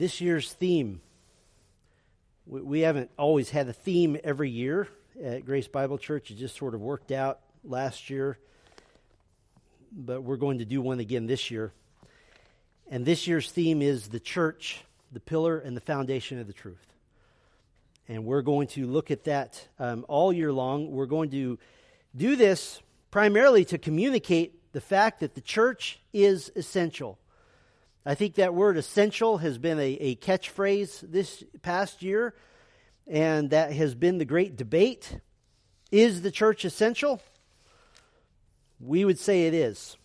This year's theme, we haven't always had a theme every year at Grace Bible Church. It just sort of worked out last year, but we're going to do one again this year. And this year's theme is the church, the pillar and the foundation of the truth. And we're going to look at that um, all year long. We're going to do this primarily to communicate the fact that the church is essential. I think that word essential has been a, a catchphrase this past year, and that has been the great debate. Is the church essential? We would say it is.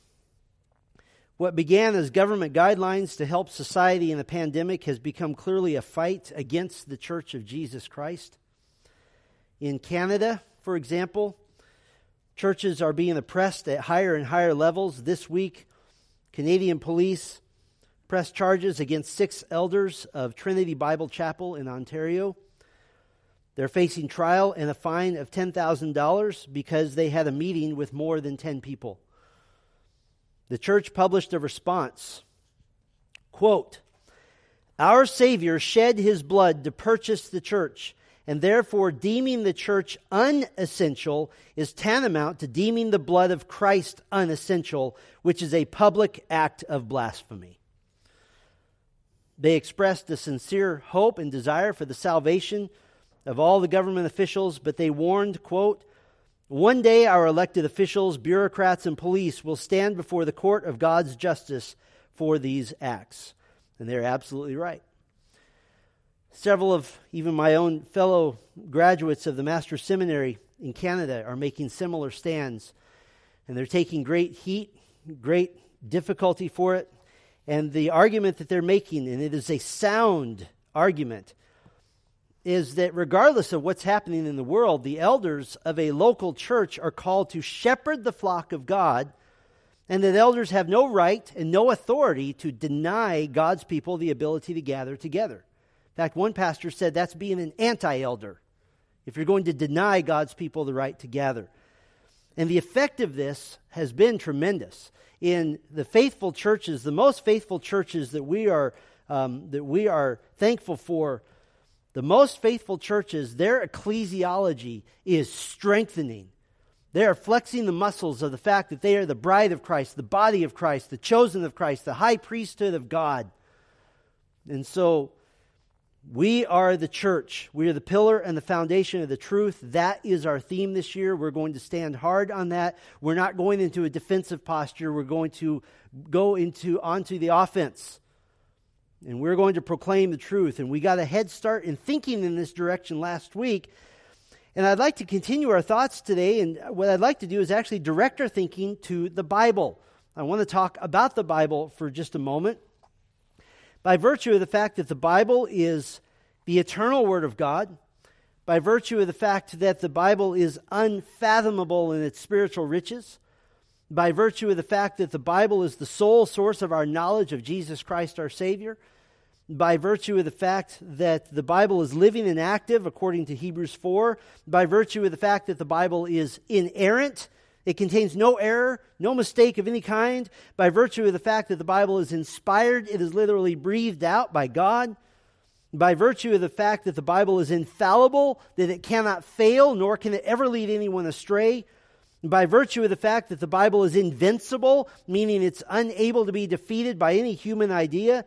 What began as government guidelines to help society in the pandemic has become clearly a fight against the Church of Jesus Christ. In Canada, for example, churches are being oppressed at higher and higher levels. This week, Canadian police pressed charges against six elders of Trinity Bible Chapel in Ontario. They're facing trial and a fine of $10,000 because they had a meeting with more than 10 people. The church published a response. Quote, Our Savior shed his blood to purchase the church, and therefore deeming the church unessential is tantamount to deeming the blood of Christ unessential, which is a public act of blasphemy. They expressed a sincere hope and desire for the salvation of all the government officials, but they warned, quote, one day our elected officials, bureaucrats, and police will stand before the court of God's justice for these acts. And they're absolutely right. Several of even my own fellow graduates of the Master's Seminary in Canada are making similar stands. And they're taking great heat, great difficulty for it. And the argument that they're making, and it is a sound argument, is that regardless of what's happening in the world, the elders of a local church are called to shepherd the flock of God, and that elders have no right and no authority to deny God's people the ability to gather together. In fact, one pastor said that's being an anti elder if you're going to deny God's people the right to gather. And the effect of this has been tremendous. In the faithful churches, the most faithful churches that we are, um, that we are thankful for, the most faithful churches, their ecclesiology is strengthening. They are flexing the muscles of the fact that they are the bride of Christ, the body of Christ, the chosen of Christ, the high priesthood of God. And so we are the church. We are the pillar and the foundation of the truth. That is our theme this year. We're going to stand hard on that. We're not going into a defensive posture. We're going to go into onto the offense. And we're going to proclaim the truth. And we got a head start in thinking in this direction last week. And I'd like to continue our thoughts today. And what I'd like to do is actually direct our thinking to the Bible. I want to talk about the Bible for just a moment. By virtue of the fact that the Bible is the eternal Word of God, by virtue of the fact that the Bible is unfathomable in its spiritual riches, by virtue of the fact that the Bible is the sole source of our knowledge of Jesus Christ our Savior, by virtue of the fact that the Bible is living and active, according to Hebrews 4, by virtue of the fact that the Bible is inerrant, it contains no error, no mistake of any kind, by virtue of the fact that the Bible is inspired, it is literally breathed out by God, by virtue of the fact that the Bible is infallible, that it cannot fail, nor can it ever lead anyone astray, by virtue of the fact that the Bible is invincible, meaning it's unable to be defeated by any human idea,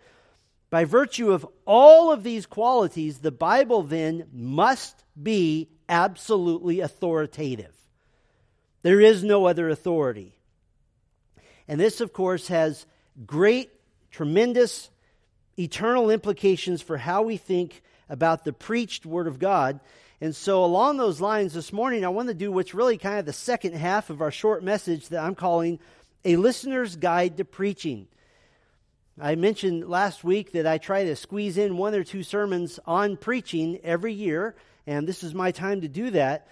by virtue of all of these qualities, the Bible then must be absolutely authoritative. There is no other authority. And this, of course, has great, tremendous, eternal implications for how we think about the preached Word of God. And so, along those lines, this morning, I want to do what's really kind of the second half of our short message that I'm calling A Listener's Guide to Preaching. I mentioned last week that I try to squeeze in one or two sermons on preaching every year, and this is my time to do that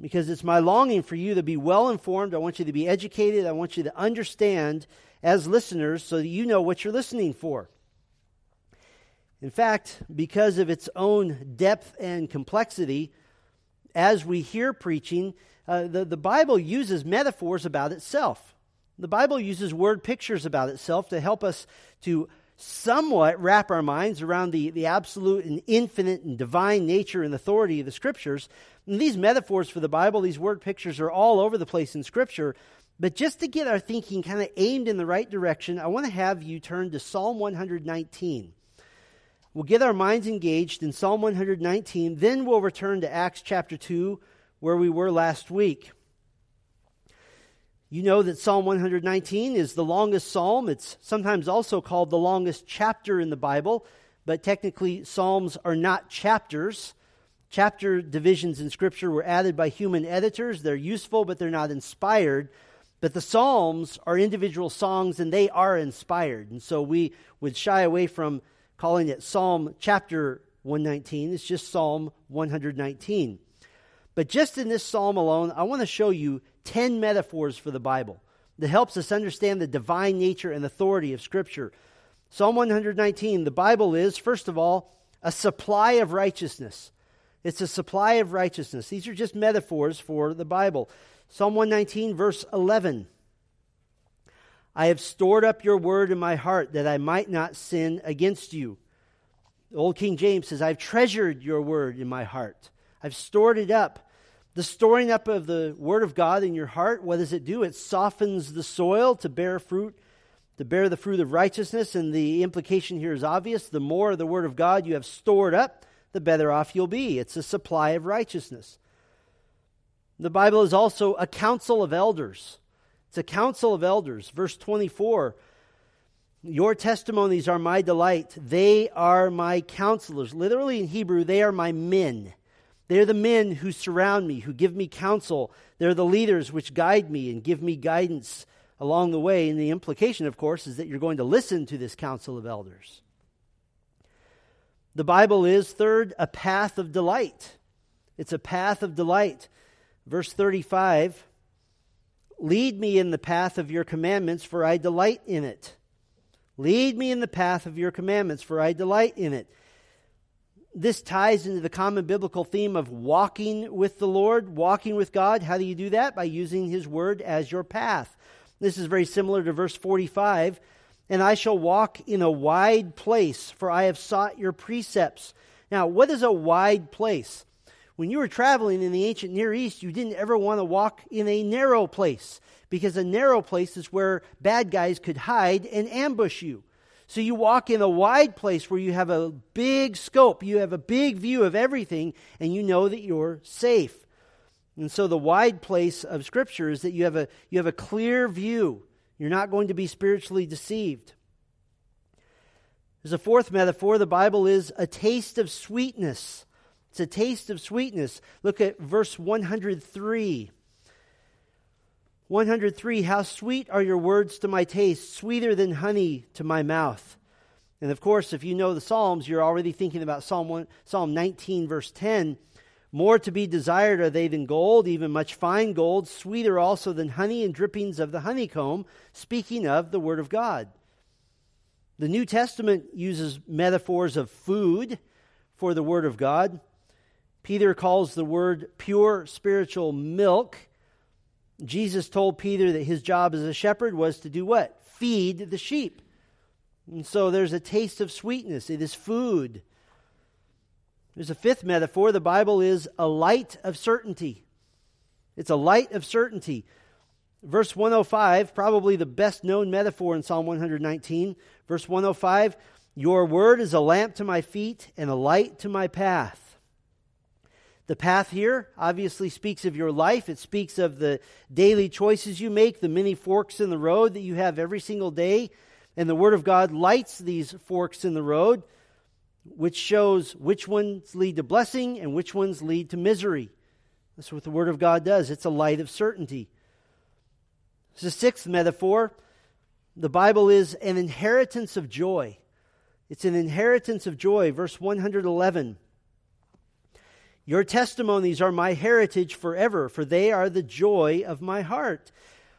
because it's my longing for you to be well informed. I want you to be educated. I want you to understand as listeners so that you know what you're listening for. In fact, because of its own depth and complexity, as we hear preaching, uh, the, the Bible uses metaphors about itself. The Bible uses word pictures about itself to help us to, somewhat wrap our minds around the, the absolute and infinite and divine nature and authority of the Scriptures. And these metaphors for the Bible, these word pictures, are all over the place in Scripture. But just to get our thinking kind of aimed in the right direction, I want to have you turn to Psalm 119. We'll get our minds engaged in Psalm 119, then we'll return to Acts chapter 2, where we were last week. You know that Psalm 119 is the longest psalm. It's sometimes also called the longest chapter in the Bible, but technically, Psalms are not chapters. Chapter divisions in Scripture were added by human editors. They're useful, but they're not inspired. But the Psalms are individual songs and they are inspired. And so we would shy away from calling it Psalm chapter 119. It's just Psalm 119. But just in this psalm alone, I want to show you 10 metaphors for the Bible that helps us understand the divine nature and authority of Scripture. Psalm 119, the Bible is, first of all, a supply of righteousness. It's a supply of righteousness. These are just metaphors for the Bible. Psalm 119, verse 11. I have stored up your word in my heart that I might not sin against you. The old King James says, I've treasured your word in my heart. I've stored it up the storing up of the Word of God in your heart, what does it do? It softens the soil to bear fruit, to bear the fruit of righteousness. And the implication here is obvious. The more of the Word of God you have stored up, the better off you'll be. It's a supply of righteousness. The Bible is also a council of elders. It's a council of elders. Verse 24 Your testimonies are my delight. They are my counselors. Literally in Hebrew, they are my men. They're the men who surround me, who give me counsel. They're the leaders which guide me and give me guidance along the way. And the implication, of course, is that you're going to listen to this council of elders. The Bible is, third, a path of delight. It's a path of delight. Verse 35 Lead me in the path of your commandments, for I delight in it. Lead me in the path of your commandments, for I delight in it this ties into the common biblical theme of walking with the Lord, walking with God. How do you do that? By using His Word as your path. This is very similar to verse 45. And I shall walk in a wide place, for I have sought your precepts. Now, what is a wide place? When you were traveling in the ancient Near East, you didn't ever want to walk in a narrow place, because a narrow place is where bad guys could hide and ambush you. So you walk in a wide place where you have a big scope, you have a big view of everything, and you know that you're safe. And so the wide place of Scripture is that you have a, you have a clear view. You're not going to be spiritually deceived. There's a fourth metaphor. The Bible is a taste of sweetness. It's a taste of sweetness. Look at verse 103. 103 How sweet are your words to my taste, sweeter than honey to my mouth. And of course, if you know the Psalms, you're already thinking about Psalm, 1, Psalm 19, verse 10. More to be desired are they than gold, even much fine gold, sweeter also than honey and drippings of the honeycomb, speaking of the Word of God. The New Testament uses metaphors of food for the Word of God. Peter calls the Word pure spiritual milk. Jesus told Peter that his job as a shepherd was to do what? Feed the sheep. And so there's a taste of sweetness. It is food. There's a fifth metaphor. The Bible is a light of certainty. It's a light of certainty. Verse 105, probably the best known metaphor in Psalm 119. Verse 105 Your word is a lamp to my feet and a light to my path. The path here obviously speaks of your life. It speaks of the daily choices you make, the many forks in the road that you have every single day. And the Word of God lights these forks in the road, which shows which ones lead to blessing and which ones lead to misery. That's what the Word of God does. It's a light of certainty. The sixth metaphor the Bible is an inheritance of joy. It's an inheritance of joy. Verse 111. Your testimonies are my heritage forever, for they are the joy of my heart.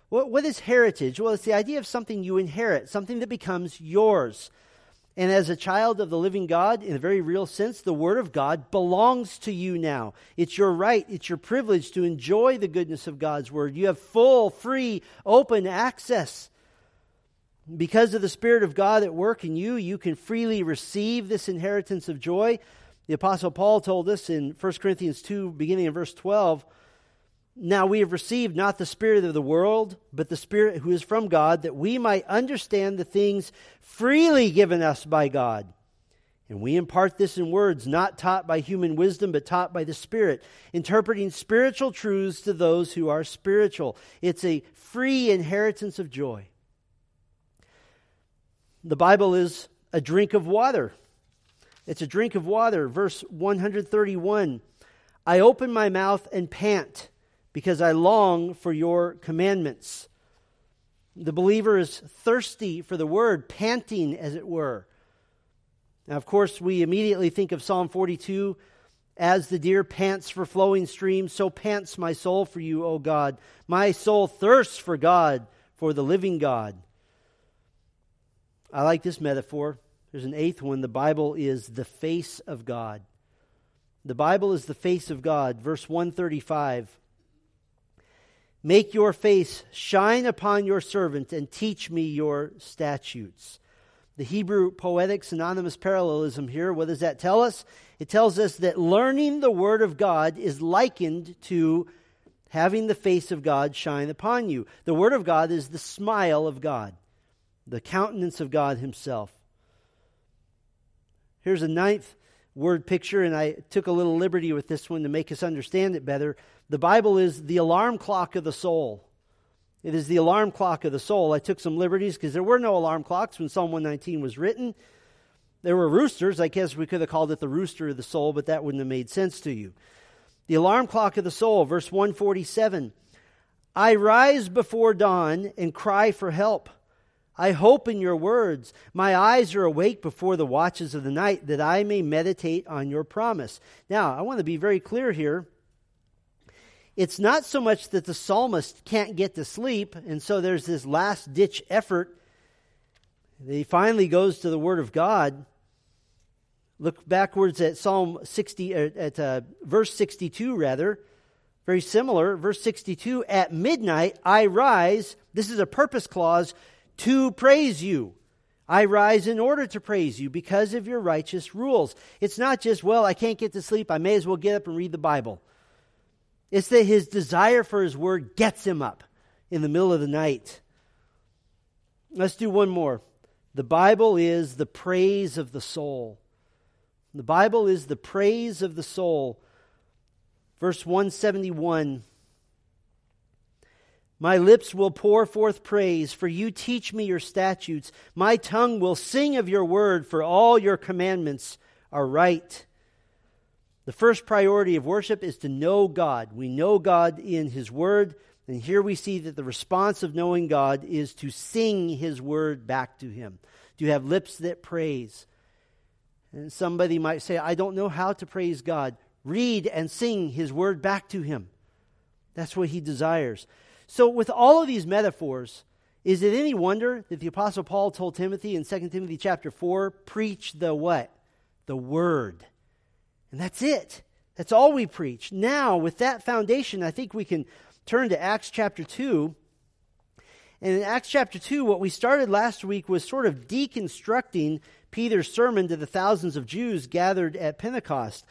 What, what is heritage? Well, it's the idea of something you inherit, something that becomes yours. And as a child of the living God, in a very real sense, the Word of God belongs to you now. It's your right, it's your privilege to enjoy the goodness of God's Word. You have full, free, open access. Because of the Spirit of God at work in you, you can freely receive this inheritance of joy. The Apostle Paul told us in 1 Corinthians 2, beginning in verse 12 Now we have received not the Spirit of the world, but the Spirit who is from God, that we might understand the things freely given us by God. And we impart this in words not taught by human wisdom, but taught by the Spirit, interpreting spiritual truths to those who are spiritual. It's a free inheritance of joy. The Bible is a drink of water. It's a drink of water. Verse 131 I open my mouth and pant because I long for your commandments. The believer is thirsty for the word, panting, as it were. Now, of course, we immediately think of Psalm 42 as the deer pants for flowing streams, so pants my soul for you, O God. My soul thirsts for God, for the living God. I like this metaphor. There's an eighth one. The Bible is the face of God. The Bible is the face of God. Verse 135. Make your face shine upon your servant and teach me your statutes the Hebrew poetic synonymous parallelism here. What does that tell us? It tells us that learning the Word of God is likened to having the face of God shine upon you. The Word of God is the smile of God, the countenance of God Himself. Here's a ninth word picture, and I took a little liberty with this one to make us understand it better. The Bible is the alarm clock of the soul. It is the alarm clock of the soul. I took some liberties because there were no alarm clocks when Psalm 119 was written. There were roosters. I guess we could have called it the rooster of the soul, but that wouldn't have made sense to you. The alarm clock of the soul, verse 147. I rise before dawn and cry for help. I hope in your words. My eyes are awake before the watches of the night that I may meditate on your promise. Now, I want to be very clear here it's not so much that the psalmist can't get to sleep, and so there's this last ditch effort. He finally goes to the Word of God. Look backwards at Psalm 60, uh, at uh, verse 62, rather. Very similar. Verse 62 At midnight I rise, this is a purpose clause, to praise you. I rise in order to praise you because of your righteous rules. It's not just, well, I can't get to sleep. I may as well get up and read the Bible. It's that his desire for his word gets him up in the middle of the night. Let's do one more. The Bible is the praise of the soul. The Bible is the praise of the soul. Verse 171 My lips will pour forth praise, for you teach me your statutes. My tongue will sing of your word, for all your commandments are right. The first priority of worship is to know God. We know God in His Word, and here we see that the response of knowing God is to sing His Word back to Him, to have lips that praise. And somebody might say, I don't know how to praise God. Read and sing His Word back to Him. That's what He desires. So, with all of these metaphors, is it any wonder that the Apostle Paul told Timothy in 2 Timothy chapter 4, preach the what? The Word. And that's it. That's all we preach. Now, with that foundation, I think we can turn to Acts chapter 2. And in Acts chapter 2, what we started last week was sort of deconstructing Peter's sermon to the thousands of Jews gathered at Pentecost.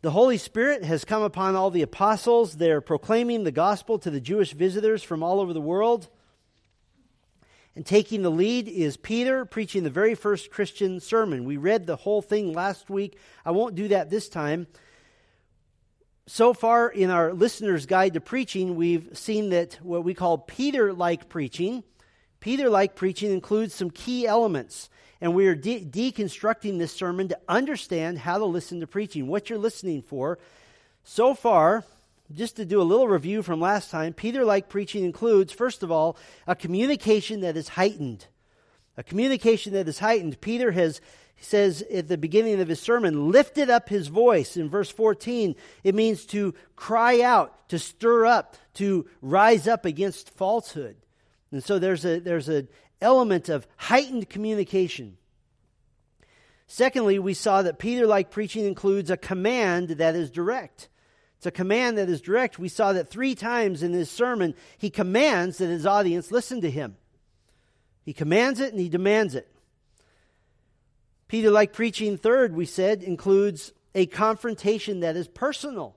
The Holy Spirit has come upon all the apostles. They're proclaiming the gospel to the Jewish visitors from all over the world. And taking the lead is Peter preaching the very first Christian sermon. We read the whole thing last week. I won't do that this time. So far in our listener's guide to preaching, we've seen that what we call Peter like preaching, Peter like preaching includes some key elements. And we are de- deconstructing this sermon to understand how to listen to preaching, what you're listening for. So far, just to do a little review from last time, Peter like preaching includes, first of all, a communication that is heightened. A communication that is heightened. Peter has, he says at the beginning of his sermon, lifted up his voice. In verse 14, it means to cry out, to stir up, to rise up against falsehood. And so there's a there's an element of heightened communication. Secondly, we saw that Peter like preaching includes a command that is direct. It's a command that is direct. We saw that three times in his sermon, he commands that his audience listen to him. He commands it and he demands it. Peter like preaching, third, we said, includes a confrontation that is personal.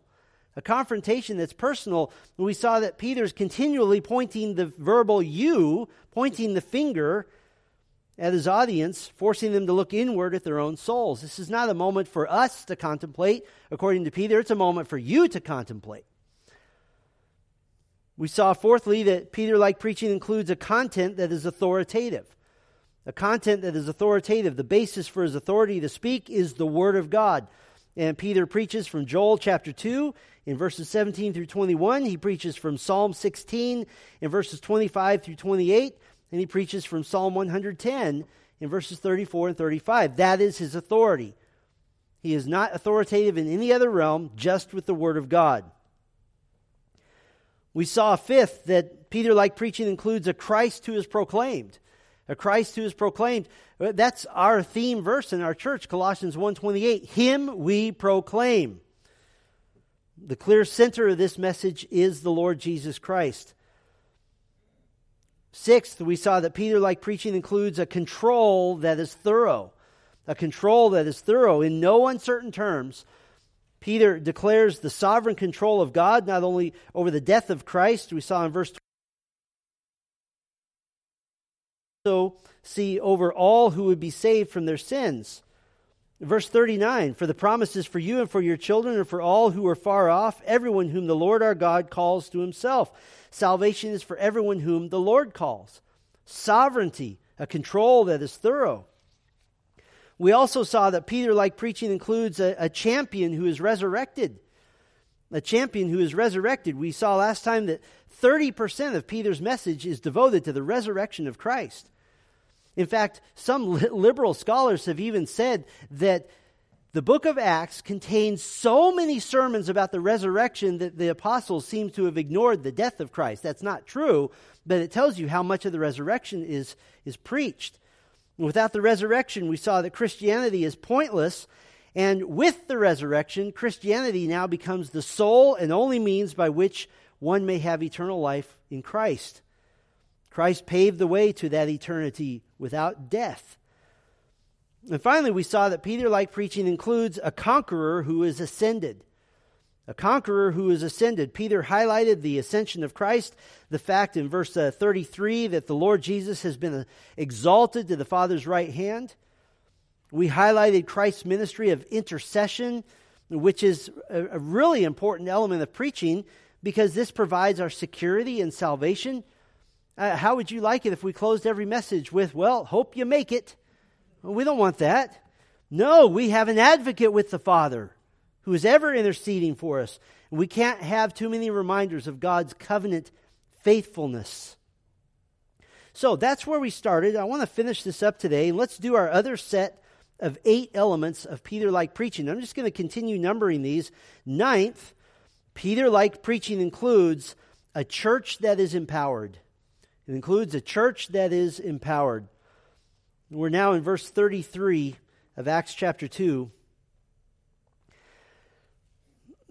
A confrontation that's personal. We saw that Peter's continually pointing the verbal you, pointing the finger at his audience, forcing them to look inward at their own souls. This is not a moment for us to contemplate, according to Peter, it's a moment for you to contemplate. We saw, fourthly, that Peter like preaching includes a content that is authoritative. A content that is authoritative. The basis for his authority to speak is the Word of God. And Peter preaches from Joel chapter 2 in verses 17 through 21. He preaches from Psalm 16 in verses 25 through 28. And he preaches from Psalm 110 in verses 34 and 35. That is his authority. He is not authoritative in any other realm, just with the Word of God. We saw, fifth, that Peter like preaching includes a Christ who is proclaimed. A Christ who is proclaimed. Uh, that's our theme verse in our church, Colossians 1.28. Him we proclaim. The clear center of this message is the Lord Jesus Christ. Sixth, we saw that Peter like preaching includes a control that is thorough. A control that is thorough in no uncertain terms. Peter declares the sovereign control of God not only over the death of Christ, we saw in verse also see over all who would be saved from their sins. Verse 39 For the promise is for you and for your children and for all who are far off, everyone whom the Lord our God calls to himself. Salvation is for everyone whom the Lord calls. Sovereignty, a control that is thorough. We also saw that Peter like preaching includes a, a champion who is resurrected. A champion who is resurrected. We saw last time that 30% of Peter's message is devoted to the resurrection of Christ. In fact, some liberal scholars have even said that the book of Acts contains so many sermons about the resurrection that the apostles seem to have ignored the death of Christ. That's not true, but it tells you how much of the resurrection is, is preached. Without the resurrection, we saw that Christianity is pointless. And with the resurrection, Christianity now becomes the sole and only means by which one may have eternal life in Christ. Christ paved the way to that eternity without death. And finally, we saw that Peter like preaching includes a conqueror who is ascended. A conqueror who is ascended. Peter highlighted the ascension of Christ, the fact in verse uh, 33 that the Lord Jesus has been uh, exalted to the Father's right hand. We highlighted Christ's ministry of intercession, which is a, really important element of preaching because this provides our security and salvation. Uh, how would you like it if we closed every message with, well, hope you make it? Well, we don't want that. No, we have an advocate with the Father who is ever interceding for us. We can't have too many reminders of God's covenant faithfulness. So that's where we started. I want to finish this up today. Let's do our other set of eight elements of Peter like preaching. I'm just going to continue numbering these. Ninth, Peter like preaching includes a church that is empowered. It includes a church that is empowered. We're now in verse 33 of Acts chapter 2.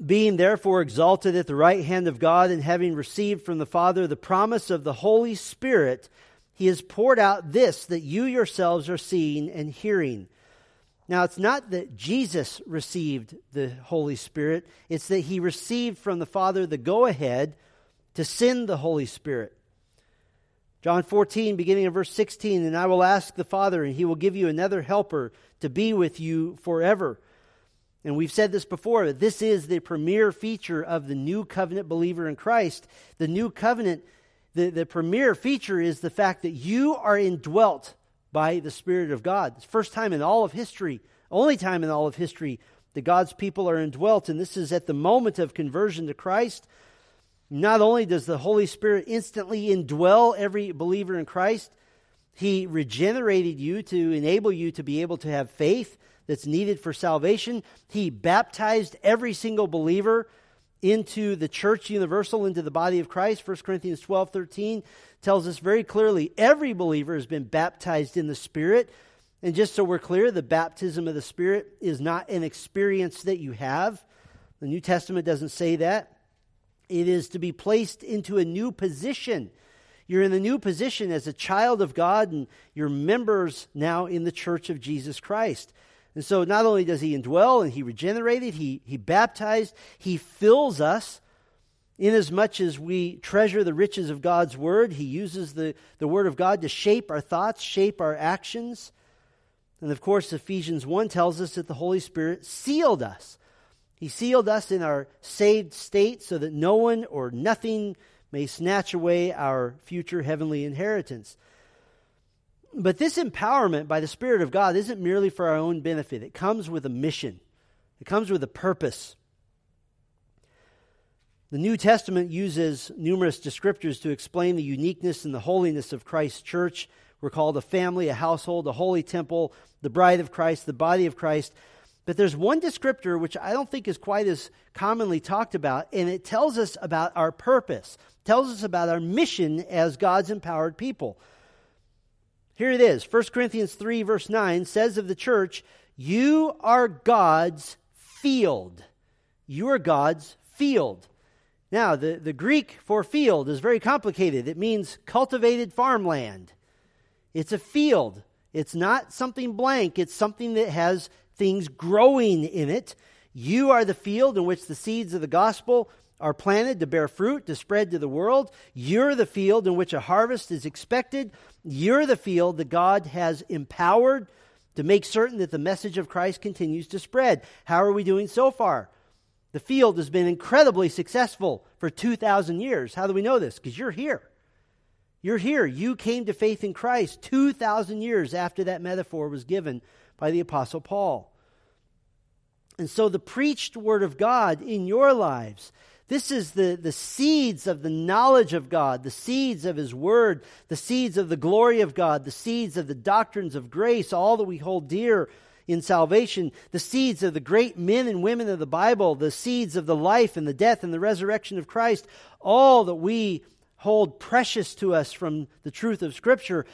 Being therefore exalted at the right hand of God, and having received from the Father the promise of the Holy Spirit, he has poured out this that you yourselves are seeing and hearing. Now, it's not that Jesus received the Holy Spirit, it's that he received from the Father the go ahead to send the Holy Spirit. John 14, beginning in verse 16, and I will ask the Father, and he will give you another helper to be with you forever. And we've said this before, that this is the premier feature of the new covenant believer in Christ. The new covenant, the, the premier feature is the fact that you are indwelt by the Spirit of God. It's the first time in all of history, only time in all of history, that God's people are indwelt. And this is at the moment of conversion to Christ. Not only does the Holy Spirit instantly indwell every believer in Christ, He regenerated you to enable you to be able to have faith that's needed for salvation. He baptized every single believer into the church universal, into the body of Christ. 1 Corinthians 12 13 tells us very clearly every believer has been baptized in the Spirit. And just so we're clear, the baptism of the Spirit is not an experience that you have. The New Testament doesn't say that. It is to be placed into a new position. You're in the new position as a child of God, and you're members now in the church of Jesus Christ. And so not only does he indwell and he regenerated, he, he baptized, he fills us. Inasmuch as we treasure the riches of God's word, he uses the, the word of God to shape our thoughts, shape our actions. And of course, Ephesians 1 tells us that the Holy Spirit sealed us. He sealed us in our saved state so that no one or nothing may snatch away our future heavenly inheritance. But this empowerment by the Spirit of God isn't merely for our own benefit, it comes with a mission, it comes with a purpose. The New Testament uses numerous descriptors to explain the uniqueness and the holiness of Christ's church. We're called a family, a household, a holy temple, the bride of Christ, the body of Christ. But there's one descriptor which I don't think is quite as commonly talked about, and it tells us about our purpose, tells us about our mission as God's empowered people. Here it is 1 Corinthians 3, verse 9 says of the church, You are God's field. You are God's field. Now, the, the Greek for field is very complicated. It means cultivated farmland. It's a field. It's not something blank, it's something that has things growing in it. You are the field in which the seeds of the gospel are planted to bear fruit, to spread to the world. You're the field in which a harvest is expected. You're the field that God has empowered to make certain that the message of Christ continues to spread. How are we doing so far? The field has been incredibly successful for 2,000 years. How do we know this? Because you're here. You're here. You came to faith in Christ 2,000 years after that metaphor was given by the Apostle Paul. And so the preached word of God in your lives this is the, the seeds of the knowledge of God, the seeds of His Word, the seeds of the glory of God, the seeds of the doctrines of grace, all that we hold dear in salvation, the seeds of the great men and women of the Bible, the seeds of the life and the death and the resurrection of Christ, all that we hold precious to us from the truth of Scripture.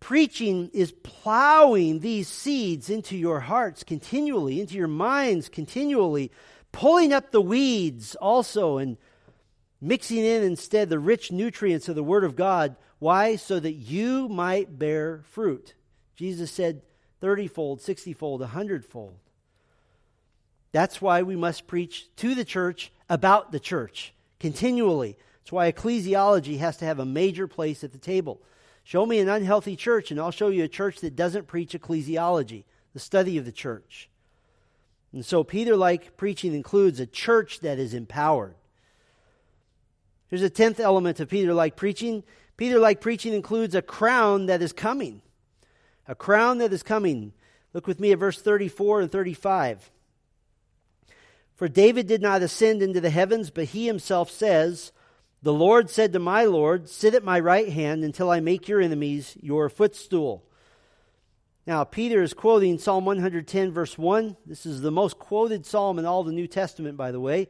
Preaching is plowing these seeds into your hearts continually, into your minds continually pulling up the weeds also and mixing in instead the rich nutrients of the Word of God. Why? So that you might bear fruit. Jesus said 30 fold, 60 fold, 100 fold. That's why we must preach to the church about the church continually. That's why ecclesiology has to have a major place at the table. Show me an unhealthy church, and I'll show you a church that doesn't preach ecclesiology, the study of the church. And so, Peter like preaching includes a church that is empowered. Here's a tenth element of Peter like preaching. Peter like preaching includes a crown that is coming. A crown that is coming. Look with me at verse 34 and 35. For David did not ascend into the heavens, but he himself says, The Lord said to my Lord, Sit at my right hand until I make your enemies your footstool. Now, Peter is quoting Psalm 110, verse 1. This is the most quoted psalm in all the New Testament, by the way.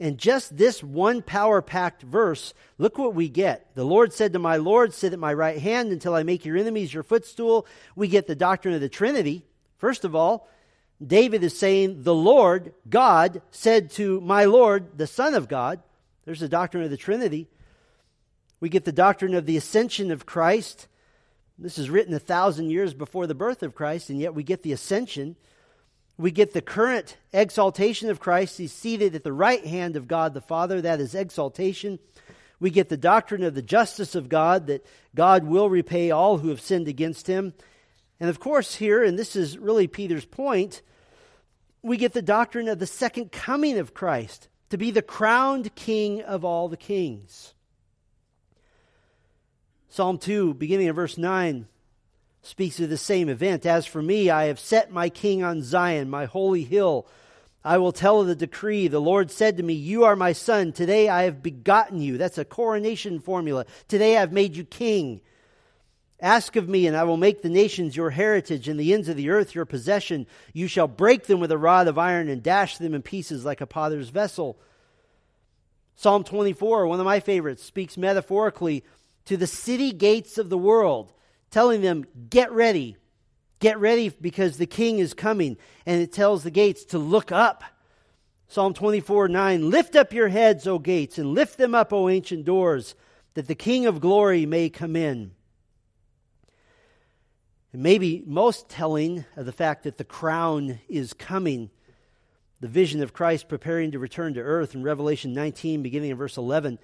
And just this one power packed verse, look what we get. The Lord said to my Lord, Sit at my right hand until I make your enemies your footstool. We get the doctrine of the Trinity. First of all, David is saying, The Lord, God, said to my Lord, the Son of God. There's the doctrine of the Trinity. We get the doctrine of the ascension of Christ. This is written a thousand years before the birth of Christ, and yet we get the ascension. We get the current exaltation of Christ. He's seated at the right hand of God the Father. That is exaltation. We get the doctrine of the justice of God, that God will repay all who have sinned against him. And of course, here, and this is really Peter's point, we get the doctrine of the second coming of Christ to be the crowned king of all the kings. Psalm 2, beginning of verse 9, speaks of the same event. As for me, I have set my king on Zion, my holy hill. I will tell of the decree. The Lord said to me, You are my son. Today I have begotten you. That's a coronation formula. Today I've made you king. Ask of me, and I will make the nations your heritage and the ends of the earth your possession. You shall break them with a rod of iron and dash them in pieces like a potter's vessel. Psalm 24, one of my favorites, speaks metaphorically to the city gates of the world, telling them, Get ready. Get ready because the king is coming. And it tells the gates to look up. Psalm 24 9 Lift up your heads, O gates, and lift them up, O ancient doors, that the King of glory may come in. And maybe most telling of the fact that the crown is coming, the vision of Christ preparing to return to earth in Revelation 19, beginning in verse 11.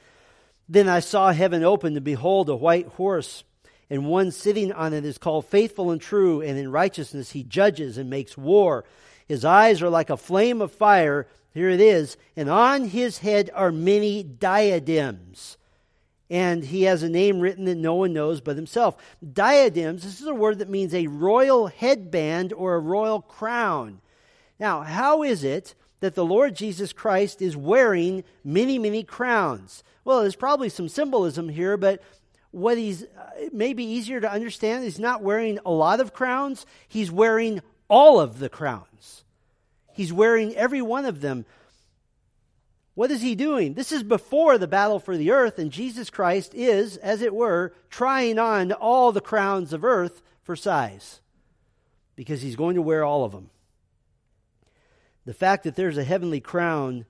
Then I saw heaven open, and behold, a white horse, and one sitting on it is called Faithful and True, and in righteousness he judges and makes war. His eyes are like a flame of fire. Here it is. And on his head are many diadems and he has a name written that no one knows but himself. Diadems, this is a word that means a royal headband or a royal crown. Now, how is it that the Lord Jesus Christ is wearing many, many crowns? Well, there's probably some symbolism here, but what he's uh, maybe easier to understand, he's not wearing a lot of crowns, he's wearing all of the crowns. He's wearing every one of them. What is he doing? This is before the battle for the earth, and Jesus Christ is, as it were, trying on all the crowns of earth for size because he's going to wear all of them. The fact that there's a heavenly crown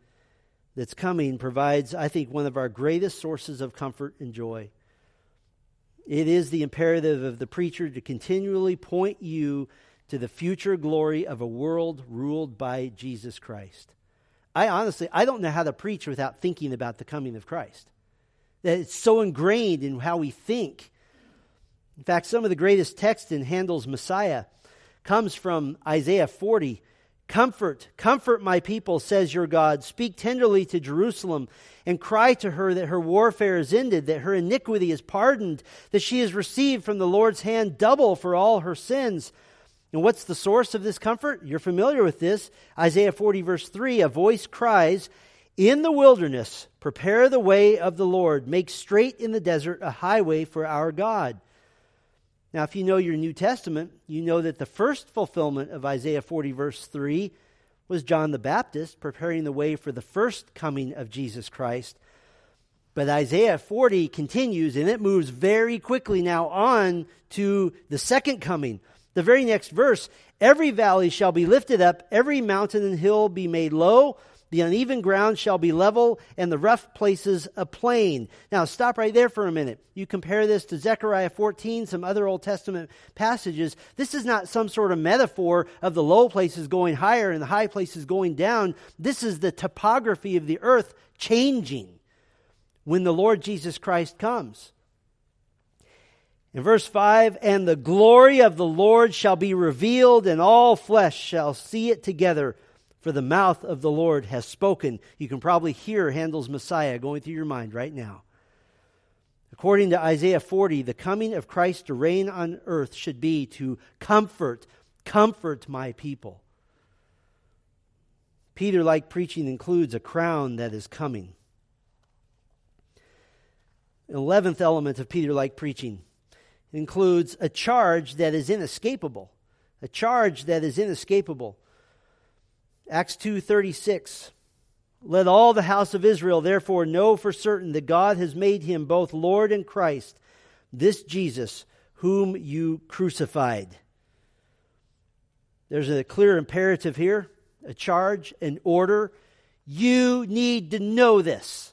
that's coming provides, I think, one of our greatest sources of comfort and joy. It is the imperative of the preacher to continually point you to the future glory of a world ruled by Jesus Christ. I honestly, I don't know how to preach without thinking about the coming of Christ. That it's so ingrained in how we think. In fact, some of the greatest text in Handel's Messiah comes from Isaiah 40. Comfort, comfort my people, says your God. Speak tenderly to Jerusalem and cry to her that her warfare is ended, that her iniquity is pardoned, that she has received from the Lord's hand double for all her sins. And what's the source of this comfort? You're familiar with this. Isaiah 40, verse 3 a voice cries, In the wilderness, prepare the way of the Lord, make straight in the desert a highway for our God. Now, if you know your New Testament, you know that the first fulfillment of Isaiah 40, verse 3, was John the Baptist preparing the way for the first coming of Jesus Christ. But Isaiah 40 continues, and it moves very quickly now on to the second coming the very next verse every valley shall be lifted up, every mountain and hill be made low. The uneven ground shall be level, and the rough places a plain. Now, stop right there for a minute. You compare this to Zechariah 14, some other Old Testament passages. This is not some sort of metaphor of the low places going higher and the high places going down. This is the topography of the earth changing when the Lord Jesus Christ comes. In verse 5, and the glory of the Lord shall be revealed, and all flesh shall see it together, for the mouth of the Lord has spoken. You can probably hear Handel's Messiah going through your mind right now. According to Isaiah 40, the coming of Christ to reign on earth should be to comfort, comfort my people. Peter like preaching includes a crown that is coming. Eleventh element of Peter like preaching includes a charge that is inescapable. A charge that is inescapable. Acts 2:36 Let all the house of Israel therefore know for certain that God has made him both Lord and Christ, this Jesus whom you crucified. There's a clear imperative here, a charge, an order. You need to know this.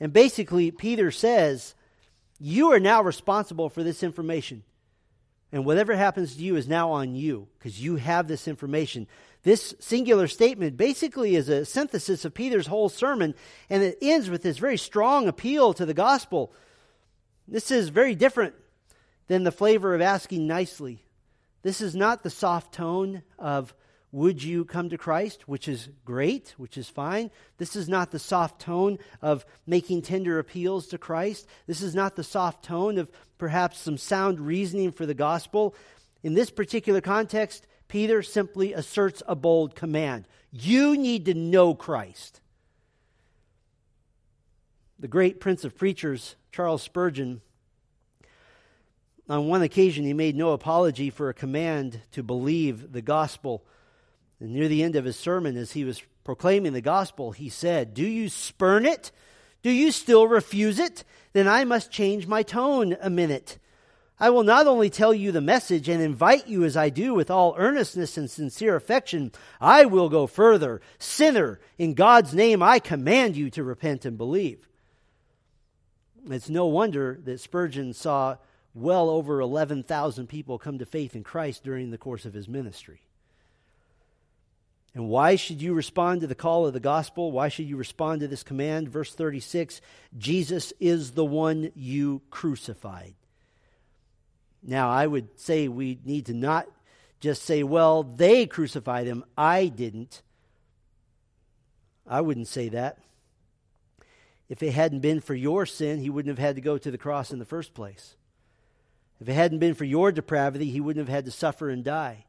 And basically, Peter says, you are now responsible for this information. And whatever happens to you is now on you because you have this information. This singular statement basically is a synthesis of Peter's whole sermon, and it ends with this very strong appeal to the gospel. This is very different than the flavor of asking nicely. This is not the soft tone of would you come to Christ, which is great, which is fine. This is not the soft tone of making tender appeals to Christ. This is not the soft tone of perhaps some sound reasoning for the gospel. In this particular context, Peter simply asserts a bold command You need to know Christ. The great prince of preachers, Charles Spurgeon, on one occasion, he made no apology for a command to believe the gospel and near the end of his sermon, as he was proclaiming the gospel, he said, Do you spurn it? Do you still refuse it? Then I must change my tone a minute. I will not only tell you the message and invite you as I do with all earnestness and sincere affection, I will go further. Sinner, in God's name I command you to repent and believe. It's no wonder that Spurgeon saw well over 11,000 people come to faith in Christ during the course of his ministry. And why should you respond to the call of the gospel? Why should you respond to this command? Verse 36 Jesus is the one you crucified. Now, I would say we need to not just say, well, they crucified him. I didn't. I wouldn't say that. If it hadn't been for your sin, he wouldn't have had to go to the cross in the first place. If it hadn't been for your depravity, he wouldn't have had to suffer and die.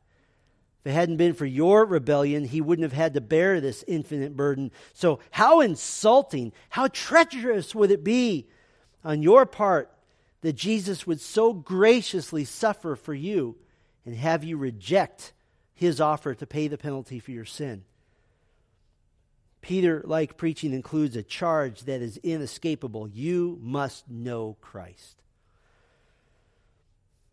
If it hadn't been for your rebellion, he wouldn't have had to bear this infinite burden. So, how insulting, how treacherous would it be on your part that Jesus would so graciously suffer for you and have you reject his offer to pay the penalty for your sin? Peter like preaching includes a charge that is inescapable. You must know Christ.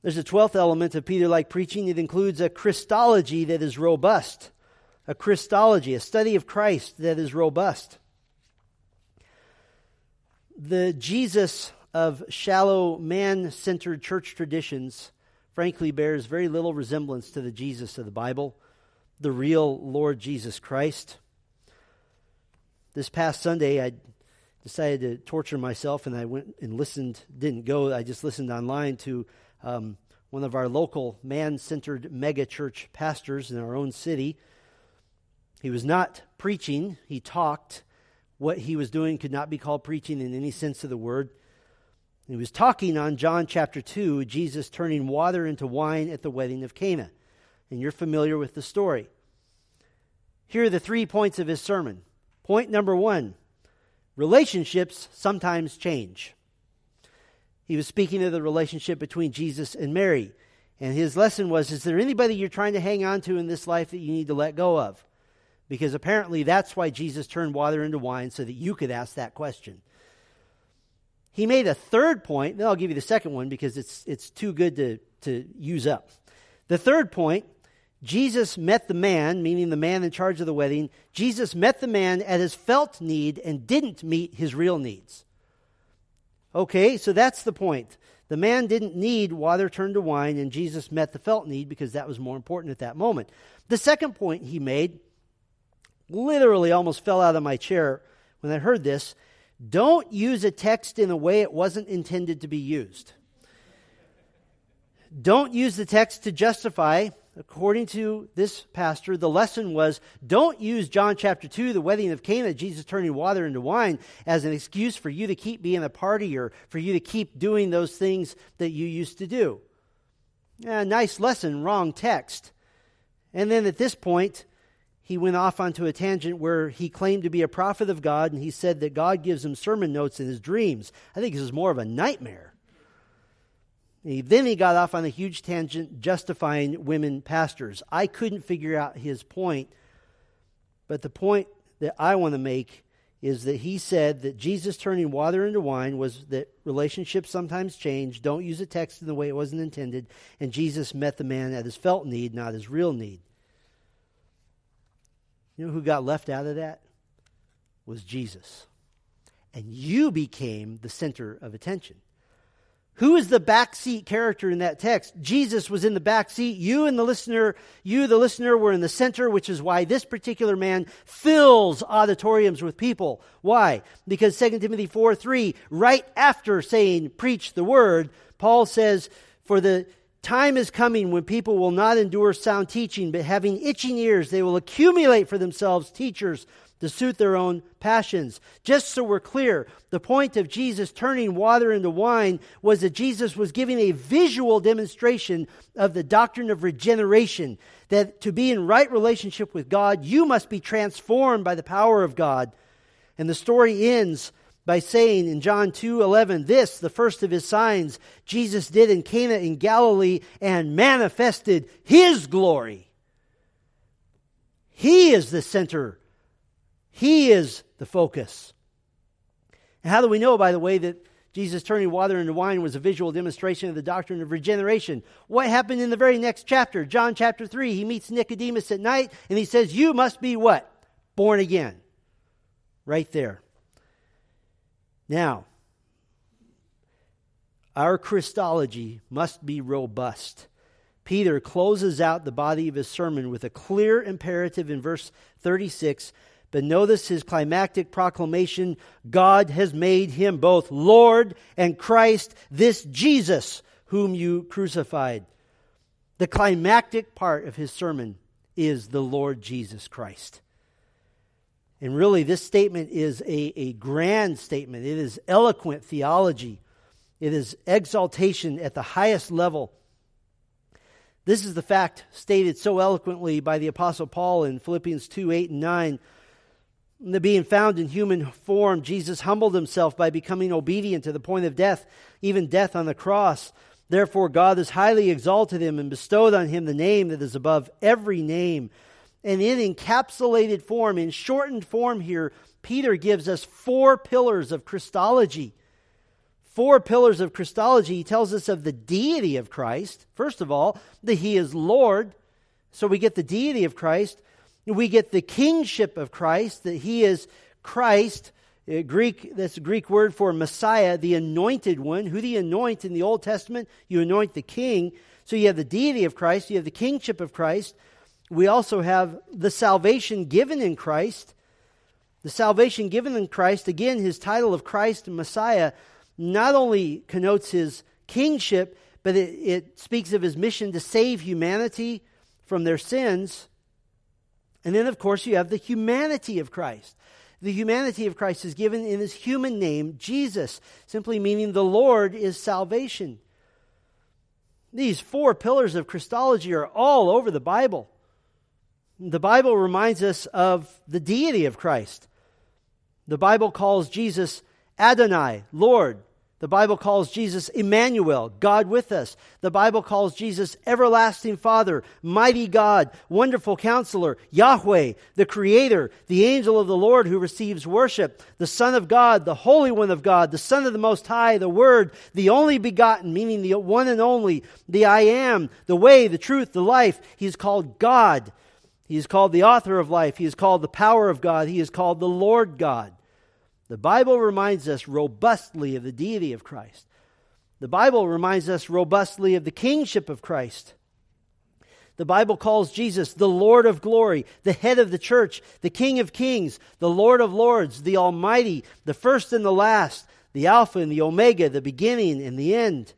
There's a twelfth element of Peter like preaching. It includes a Christology that is robust. A Christology, a study of Christ that is robust. The Jesus of shallow, man centered church traditions, frankly, bears very little resemblance to the Jesus of the Bible, the real Lord Jesus Christ. This past Sunday, I decided to torture myself and I went and listened, didn't go, I just listened online to um, one of our local man centered mega church pastors in our own city. He was not preaching, he talked. What he was doing could not be called preaching in any sense of the word. He was talking on John chapter 2, Jesus turning water into wine at the wedding of Cana. And you're familiar with the story. Here are the three points of his sermon. Point number one relationships sometimes change. He was speaking of the relationship between Jesus and Mary. And his lesson was Is there anybody you're trying to hang on to in this life that you need to let go of? Because apparently that's why Jesus turned water into wine, so that you could ask that question. He made a third point, then I'll give you the second one because it's, it's too good to, to use up. The third point Jesus met the man, meaning the man in charge of the wedding, Jesus met the man at his felt need and didn't meet his real needs. Okay, so that's the point. The man didn't need water turned to wine, and Jesus met the felt need because that was more important at that moment. The second point he made literally almost fell out of my chair when I heard this. Don't use a text in a way it wasn't intended to be used. Don't use the text to justify according to this pastor, the lesson was don't use John chapter 2, the wedding of Cana, Jesus turning water into wine, as an excuse for you to keep being a party or for you to keep doing those things that you used to do. Yeah, nice lesson, wrong text. And then at this point, he went off onto a tangent where he claimed to be a prophet of God and he said that God gives him sermon notes in his dreams. I think this is more of a nightmare. He, then he got off on a huge tangent justifying women pastors. I couldn't figure out his point, but the point that I want to make is that he said that Jesus turning water into wine was that relationships sometimes change. Don't use a text in the way it wasn't intended. And Jesus met the man at his felt need, not his real need. You know who got left out of that? Was Jesus. And you became the center of attention. Who is the backseat character in that text? Jesus was in the back seat. You and the listener, you, the listener, were in the center, which is why this particular man fills auditoriums with people. Why? Because 2 Timothy 4 3, right after saying, preach the word, Paul says, For the time is coming when people will not endure sound teaching, but having itching ears, they will accumulate for themselves teachers to suit their own passions. Just so we're clear, the point of Jesus turning water into wine was that Jesus was giving a visual demonstration of the doctrine of regeneration. That to be in right relationship with God, you must be transformed by the power of God. And the story ends by saying in John 2:11 this the first of his signs Jesus did in Cana in Galilee and manifested his glory. He is the center he is the focus. And how do we know, by the way, that Jesus turning water into wine was a visual demonstration of the doctrine of regeneration? What happened in the very next chapter? John chapter 3. He meets Nicodemus at night and he says, You must be what? Born again. Right there. Now, Our Christology must be robust. Peter closes out the body of his sermon with a clear imperative in verse 36. But notice his climactic proclamation God has made him both Lord and Christ, this Jesus whom you crucified. The climactic part of his sermon is the Lord Jesus Christ. And really, this statement is a, a grand statement. It is eloquent theology. It is exaltation at the highest level. This is the fact stated so eloquently by the Apostle Paul in Philippians 2 8 and 9. Being found in human form, Jesus humbled himself by becoming obedient to the point of death, even death on the cross. Therefore, God has highly exalted him and bestowed on him the name that is above every name. And in encapsulated form, in shortened form here, Peter gives us four pillars of Christology four pillars of Christology, he tells us of the deity of Christ. First of all, that he is Lord. So we get the deity of Christ. We get the kingship of Christ, that he is Christ. Uh, Greek, that's a Greek word for Messiah, the anointed one. Who do you anoint in the Old Testament? You anoint the king. So you have the deity of Christ, you have the kingship of Christ. We also have the salvation given in Christ. The salvation given in Christ, again, his title of Christ and Messiah not only connotes his kingship, but it, it speaks of his mission to save humanity from their sins. And then, of course, you have the humanity of Christ. The humanity of Christ is given in his human name, Jesus, simply meaning the Lord is salvation. These four pillars of Christology are all over the Bible. The Bible reminds us of the deity of Christ. The Bible calls Jesus Adonai, Lord. The Bible calls Jesus Emmanuel, God with us. The Bible calls Jesus Everlasting Father, Mighty God, Wonderful Counselor, Yahweh, the Creator, the angel of the Lord who receives worship, the Son of God, the Holy One of God, the Son of the Most High, the Word, the only begotten, meaning the one and only, the I am, the way, the truth, the life. He's called God. He is called the author of life. He is called the power of God. He is called the Lord God. The Bible reminds us robustly of the deity of Christ. The Bible reminds us robustly of the kingship of Christ. The Bible calls Jesus the Lord of glory, the head of the church, the King of kings, the Lord of lords, the Almighty, the first and the last, the Alpha and the Omega, the beginning and the end.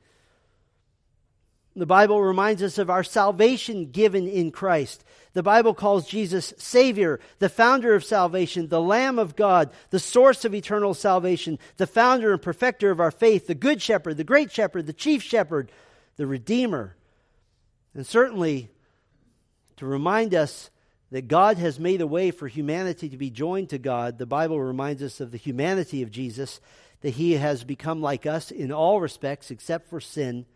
The Bible reminds us of our salvation given in Christ. The Bible calls Jesus Savior, the founder of salvation, the Lamb of God, the source of eternal salvation, the founder and perfecter of our faith, the Good Shepherd, the Great Shepherd, the Chief Shepherd, the Redeemer. And certainly, to remind us that God has made a way for humanity to be joined to God, the Bible reminds us of the humanity of Jesus, that he has become like us in all respects except for sin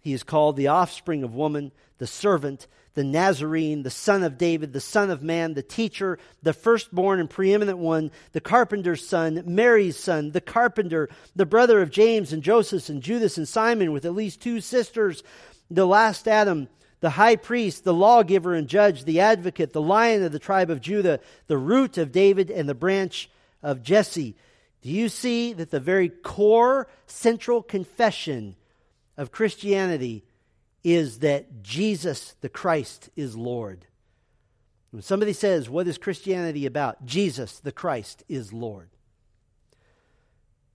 he is called the offspring of woman, the servant, the Nazarene, the son of David, the son of man, the teacher, the firstborn and preeminent one, the carpenter's son, Mary's son, the carpenter, the brother of James and Joseph and Judas and Simon with at least two sisters, the last Adam, the high priest, the lawgiver and judge, the advocate, the lion of the tribe of Judah, the root of David and the branch of Jesse. Do you see that the very core central confession of Christianity is that Jesus the Christ is Lord. When somebody says, What is Christianity about? Jesus the Christ is Lord.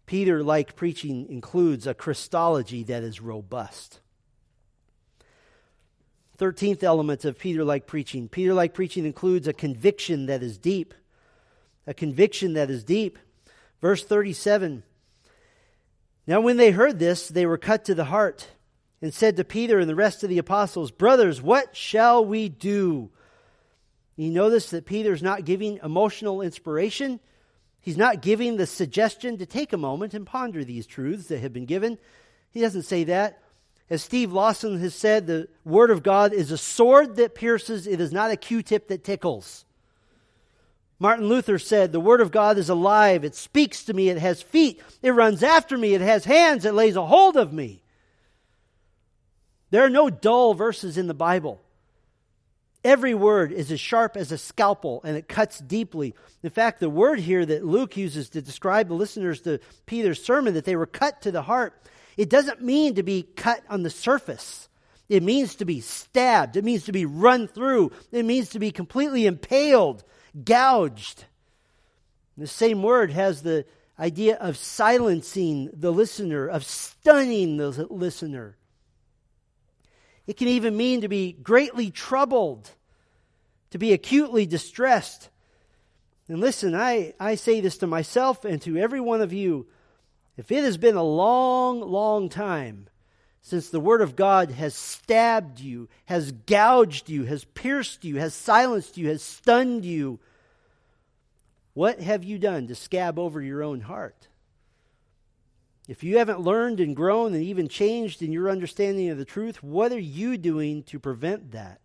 Peter like preaching includes a Christology that is robust. 13th element of Peter like preaching. Peter like preaching includes a conviction that is deep. A conviction that is deep. Verse 37 now, when they heard this, they were cut to the heart and said to Peter and the rest of the apostles, Brothers, what shall we do? You notice that Peter's not giving emotional inspiration. He's not giving the suggestion to take a moment and ponder these truths that have been given. He doesn't say that. As Steve Lawson has said, the Word of God is a sword that pierces, it is not a Q tip that tickles. Martin Luther said, The Word of God is alive. It speaks to me. It has feet. It runs after me. It has hands. It lays a hold of me. There are no dull verses in the Bible. Every word is as sharp as a scalpel and it cuts deeply. In fact, the word here that Luke uses to describe the listeners to Peter's sermon, that they were cut to the heart, It doesn't mean to be cut on the surface. It means to be stabbed. It means to be run through. It means to be completely impaled, gouged. The same word has the idea of silencing the listener, of stunning the listener. It can even mean to be greatly troubled, to be acutely distressed. And listen, I, I say this to myself and to every one of you. If it has been a long, long time since the Word of God has stabbed you, has gouged you, has pierced you, has silenced you, has stunned you, what have you done to scab over your own heart? If you haven't learned and grown and even changed in your understanding of the truth, what are you doing to prevent that?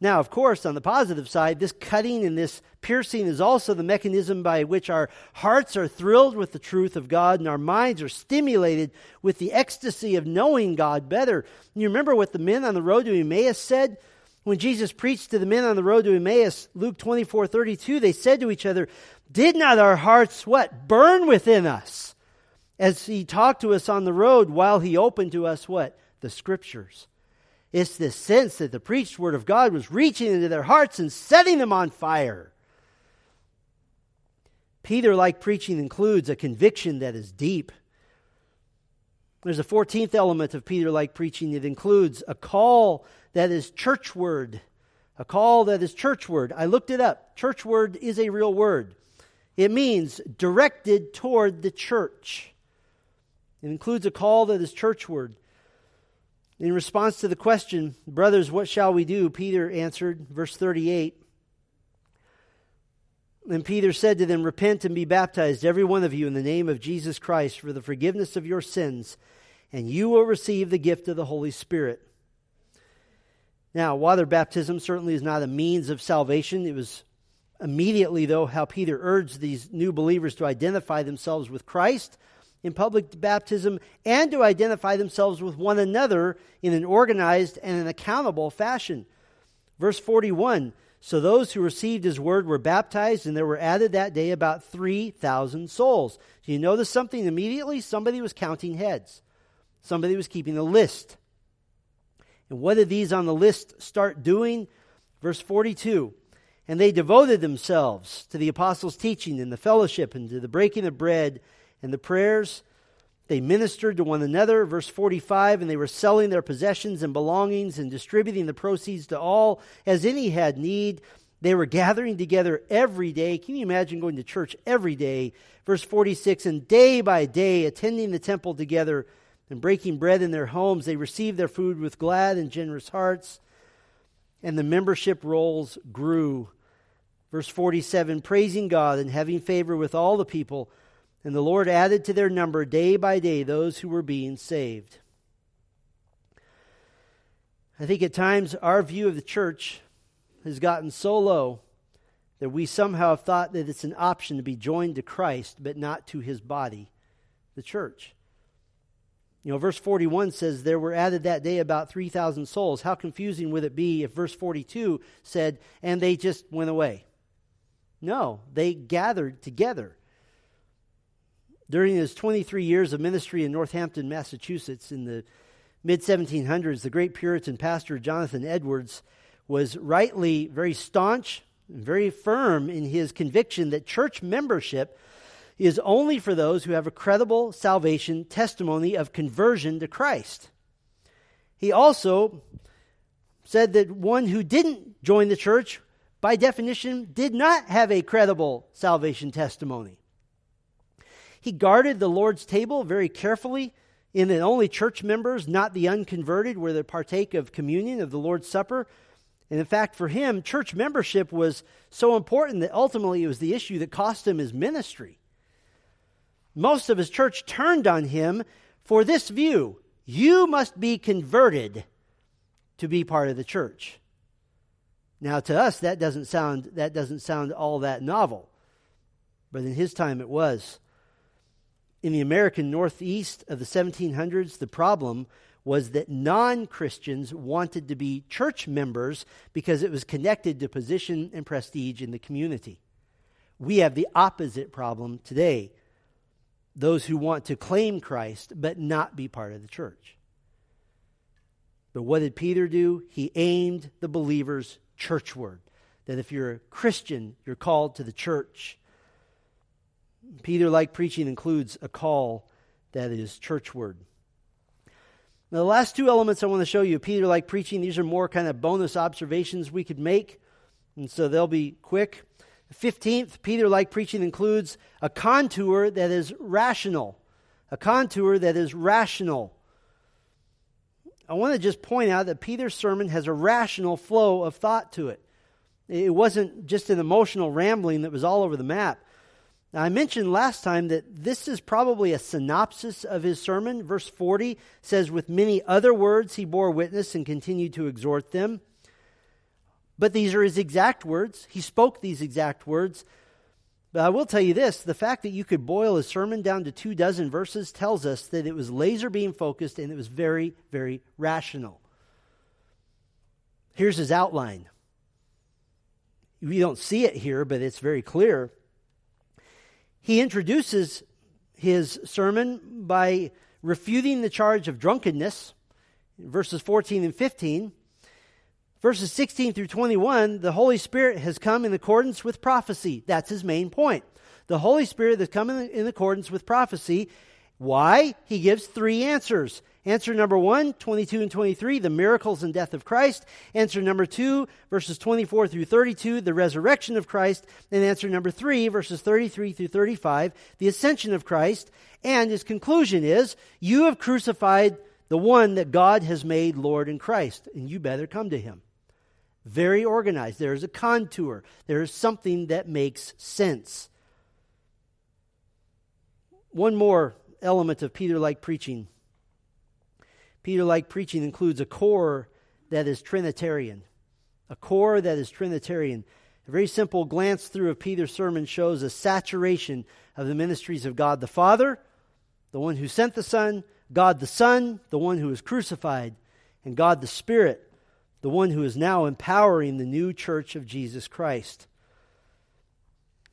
Now, of course, on the positive side, this cutting and this piercing is also the mechanism by which our hearts are thrilled with the truth of God and our minds are stimulated with the ecstasy of knowing God better. You remember what the men on the road to Emmaus said? When Jesus preached to the men on the road to Emmaus, Luke 24 32, they said to each other, Did not our hearts what? Burn within us as he talked to us on the road while he opened to us what? The scriptures. It's this sense that the preached word of God was reaching into their hearts and setting them on fire. Peter like preaching includes a conviction that is deep. There's a 14th element of Peter like preaching. that includes a call that is churchward. A call that is churchward. I looked it up. Churchward is a real word. It means directed toward the church. It includes a call that is churchward. In response to the question, Brothers, what shall we do? Peter answered, verse 38. And Peter said to them, Repent and be baptized, every one of you, in the name of Jesus Christ, for the forgiveness of your sins, and you will receive the gift of the Holy Spirit. Now, water baptism certainly is not a means of salvation. It was immediately, though, how Peter urged these new believers to identify themselves with Christ in public baptism and to identify themselves with one another in an organized and an accountable fashion. Verse 41 So those who received his word were baptized, and there were added that day about 3,000 souls. Do you notice something immediately? Somebody was counting heads, somebody was keeping a list. And what did these on the list start doing? Verse 42 And they devoted themselves to the apostles' teaching and the fellowship and to the breaking of bread and the prayers. They ministered to one another, verse 45, and they were selling their possessions and belongings and distributing the proceeds to all as any had need. They were gathering together every day. Can you imagine going to church every day? Verse 46, and day by day attending the temple together and breaking bread in their homes, they received their food with glad and generous hearts. And the membership rolls grew. Verse 47, praising God and having favor with all the people. And the Lord added to their number day by day those who were being saved. I think at times our view of the church has gotten so low that we somehow have thought that it's an option to be joined to Christ, but not to his body, the church. You know, verse 41 says, There were added that day about 3,000 souls. How confusing would it be if verse 42 said, And they just went away? No, they gathered together. During his 23 years of ministry in Northampton, Massachusetts, in the mid 1700s, the great Puritan pastor Jonathan Edwards was rightly very staunch and very firm in his conviction that church membership is only for those who have a credible salvation testimony of conversion to Christ. He also said that one who didn't join the church, by definition, did not have a credible salvation testimony. He guarded the Lord's table very carefully, in that only church members, not the unconverted, were to partake of communion of the Lord's Supper. And in fact, for him, church membership was so important that ultimately it was the issue that cost him his ministry. Most of his church turned on him for this view you must be converted to be part of the church. Now, to us, that doesn't sound, that doesn't sound all that novel, but in his time it was in the American Northeast of the 1700s, the problem was that non Christians wanted to be church members because it was connected to position and prestige in the community. We have the opposite problem today. those who want to claim Christ but not be part of the church. But what did Peter do? He aimed the believers churchward. That if you're a Christian, you're called to the church. Peter like preaching includes a call that is churchward. Now, the last two elements I want to show you, Peter like preaching, these are more kind of bonus observations we could make, and so they'll be quick. The 15th, Peter like preaching includes a contour that is rational. A contour that is rational. I want to just point out that Peter's sermon has a rational flow of thought to it. It wasn't just an emotional rambling that was all over the map. Now, I mentioned last time that this is probably a synopsis of his sermon. Verse 40 says, With many other words he bore witness and continued to exhort them. But these are his exact words. He spoke these exact words. But I will tell you this the fact that you could boil his sermon down to two dozen verses tells us that it was laser beam focused and it was very, very rational. Here's his outline. We don't see it here, but it's very clear. He introduces his sermon by refuting the charge of drunkenness, verses 14 and 15. Verses 16 through 21, the Holy Spirit has come in accordance with prophecy. That's his main point. The Holy Spirit has come in, accordance with prophecy. Why? He gives three answers. Answer number one, 22 and 23, the miracles and death of Christ. Answer number two, verses 24 through 32, the resurrection of Christ. And answer number three, verses 33 through 35, the ascension of Christ. And his conclusion is, you have crucified the one that God has made Lord in Christ, and you better come to him. Very organized. There is a contour. There is something that makes sense. One more element of Peter like preaching Peter like preaching includes a core that is Trinitarian. A core that is Trinitarian. A very simple glance through of Peter's sermon shows a saturation of the ministries of God the Father, the one who sent the Son, God the Son, the one who was crucified, and God the Spirit, the one who is now empowering the new church of Jesus Christ.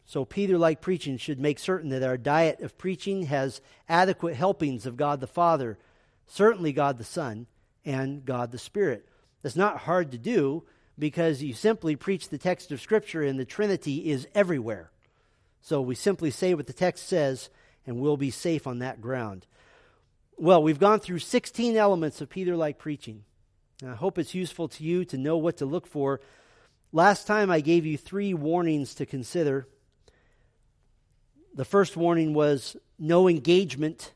So, Peter like preaching should make certain that our diet of preaching has adequate helpings of God the Father certainly God the Son, and God the Spirit. That's not hard to do because you simply preach the text of Scripture and the Trinity is everywhere. So we simply say what the text says and we'll be safe on that ground. Well, we've gone through 16 elements of Peter like preaching. I hope it's useful to you to know what to look for. Last time I gave you three warnings to consider. The first warning was no engagement,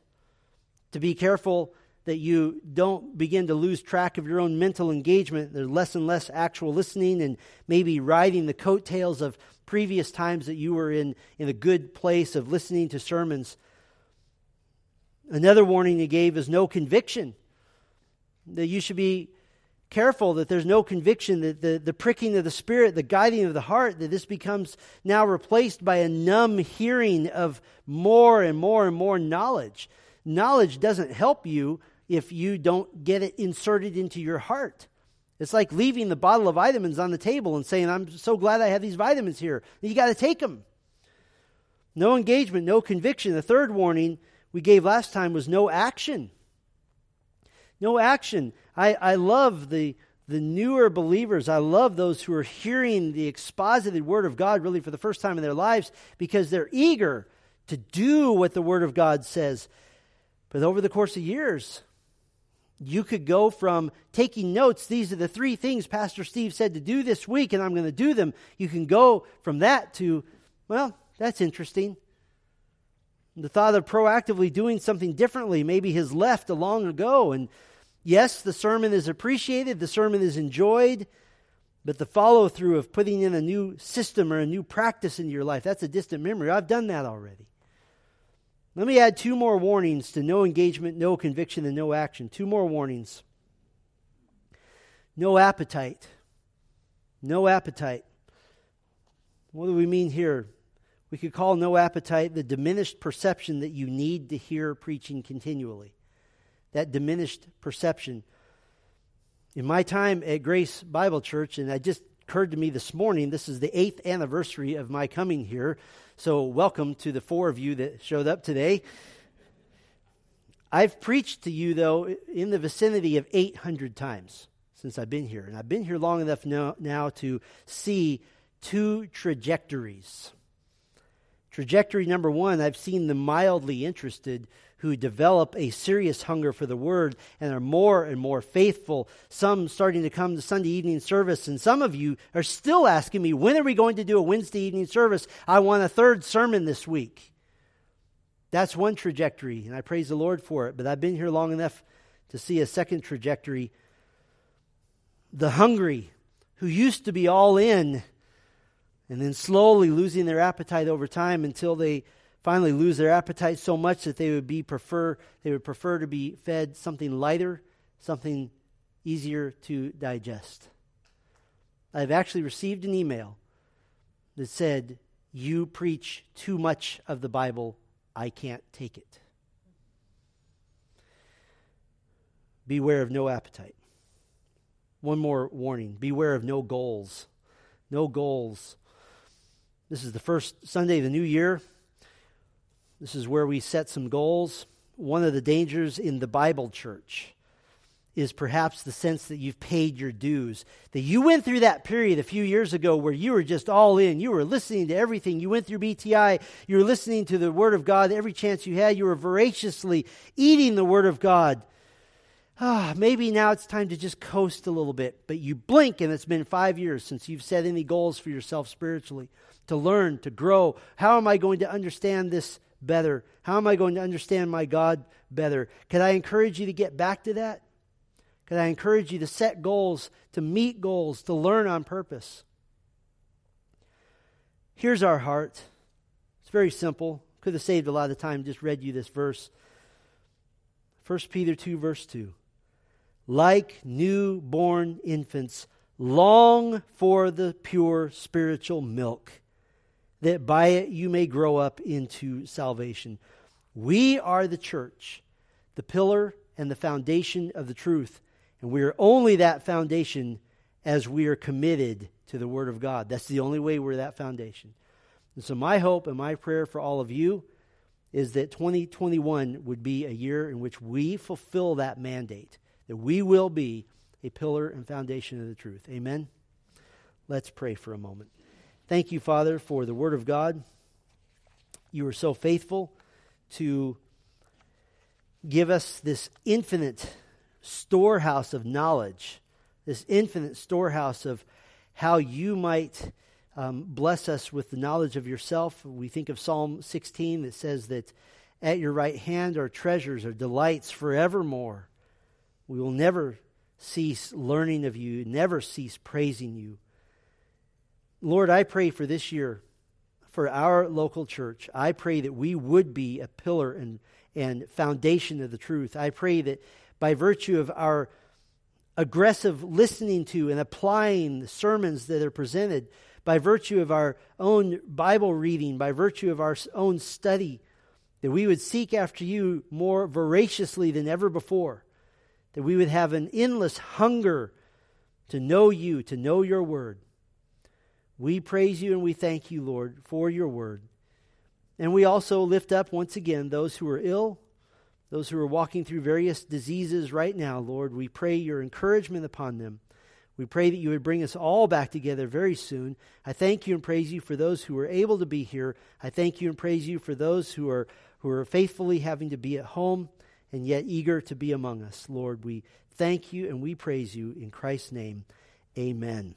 to be careful that you don't begin to lose track of your own mental engagement. There's less and less actual listening and maybe riding the coattails of previous times that you were in, in a good place of listening to sermons. Another warning he gave is no conviction. That you should be careful that there's no conviction, that the, the pricking of the spirit, the guiding of the heart, that this becomes now replaced by a numb hearing of more and more and more knowledge. Knowledge doesn't help you if you don't get it inserted into your heart. It's like leaving the bottle of vitamins on the table and saying, I'm so glad I have these vitamins here. You got to take them. No engagement, no conviction. The third warning we gave last time was no action. No action. I, I love the, the newer believers. I love those who are hearing the exposited Word of God really for the first time in their lives because they're eager to do what the Word of God says. But over the course of years, you could go from taking notes, these are the three things Pastor Steve said to do this week, and I'm going to do them. You can go from that to, well, that's interesting. The thought of proactively doing something differently maybe has left a long ago. And yes, the sermon is appreciated, the sermon is enjoyed, but the follow through of putting in a new system or a new practice into your life, that's a distant memory. I've done that already. Let me add two more warnings to no engagement, no conviction, and no action. Two more warnings. No appetite. No appetite. What do we mean here? We could call no appetite the diminished perception that you need to hear preaching continually. That diminished perception. In my time at Grace Bible Church, and I just occurred to me this morning. This is the eighth anniversary of my coming here. So, welcome to the four of you that showed up today. I've preached to you, though, in the vicinity of 800 times since I've been here. And I've been here long enough now, now to see two trajectories. Trajectory number one, I've seen the mildly interested who develop a serious hunger for the word and are more and more faithful. Some starting to come to Sunday evening service, and some of you are still asking me, when are we going to do a Wednesday evening service? I want a third sermon this week. That's one trajectory, and I praise the Lord for it. But I've been here long enough to see a second trajectory. The hungry, who used to be all in, and then slowly losing their appetite over time until they finally lose their appetite so much that they would be prefer they would prefer to be fed something lighter, something easier to digest. I've actually received an email that said, "You preach too much of the Bible. I can't take it." Beware of no appetite. One more warning beware of no goals. No goals. This is the first Sunday of the new year. This is where we set some goals. One of the dangers in the Bible church is perhaps the sense that you've paid your dues. That you went through that period a few years ago where you were just all in. You were listening to everything. You went through BTI. You were listening to the Word of God every chance you had. You were voraciously eating the Word of God. Ah, maybe now it's time to just coast a little bit. But you blink and it's been five years since you've set any goals for yourself spiritually to learn, to grow. How am I going to understand this better? How am I going to understand my God better? Can I encourage you to get back to that? Can I encourage you to set goals, to meet goals, to learn on purpose? Here's our heart. It's very simple. Could have saved a lot of time, just read you this verse. 1 Peter 2, verse 2. Like newborn infants, long for the pure spiritual milk that by it you may grow up into salvation. We are the church, the pillar and the foundation of the truth. And we are only that foundation as we are committed to the Word of God. That's the only way we're that foundation. And so, my hope and my prayer for all of you is that 2021 would be a year in which we fulfill that mandate, that we will be a pillar and foundation of the truth. Amen? Let's pray for a moment. Thank you, Father, for the Word of God. You are so faithful to give us this infinite storehouse of knowledge, this infinite storehouse of how you might um, bless us with the knowledge of yourself. We think of Psalm 16 that says that at your right hand are treasures, are delights forevermore. We will never cease learning of you, never cease praising you. Lord, I pray for this year, for our local church. I pray that we would be a pillar and, and foundation of the truth. I pray that by virtue of our aggressive listening to and applying the sermons that are presented, by virtue of our own Bible reading, by virtue of our own study, that we would seek after you more voraciously than ever before, that we would have an endless hunger to know you, to know your word. We praise you and we thank you, Lord, for your word. And we also lift up once again those who are ill, those who are walking through various diseases right now, Lord. We pray your encouragement upon them. We pray that you would bring us all back together very soon. I thank you and praise you for those who are able to be here. I thank you and praise you for those who are who are faithfully having to be at home and yet eager to be among us. Lord, we thank you and we praise you in Christ's name. Amen.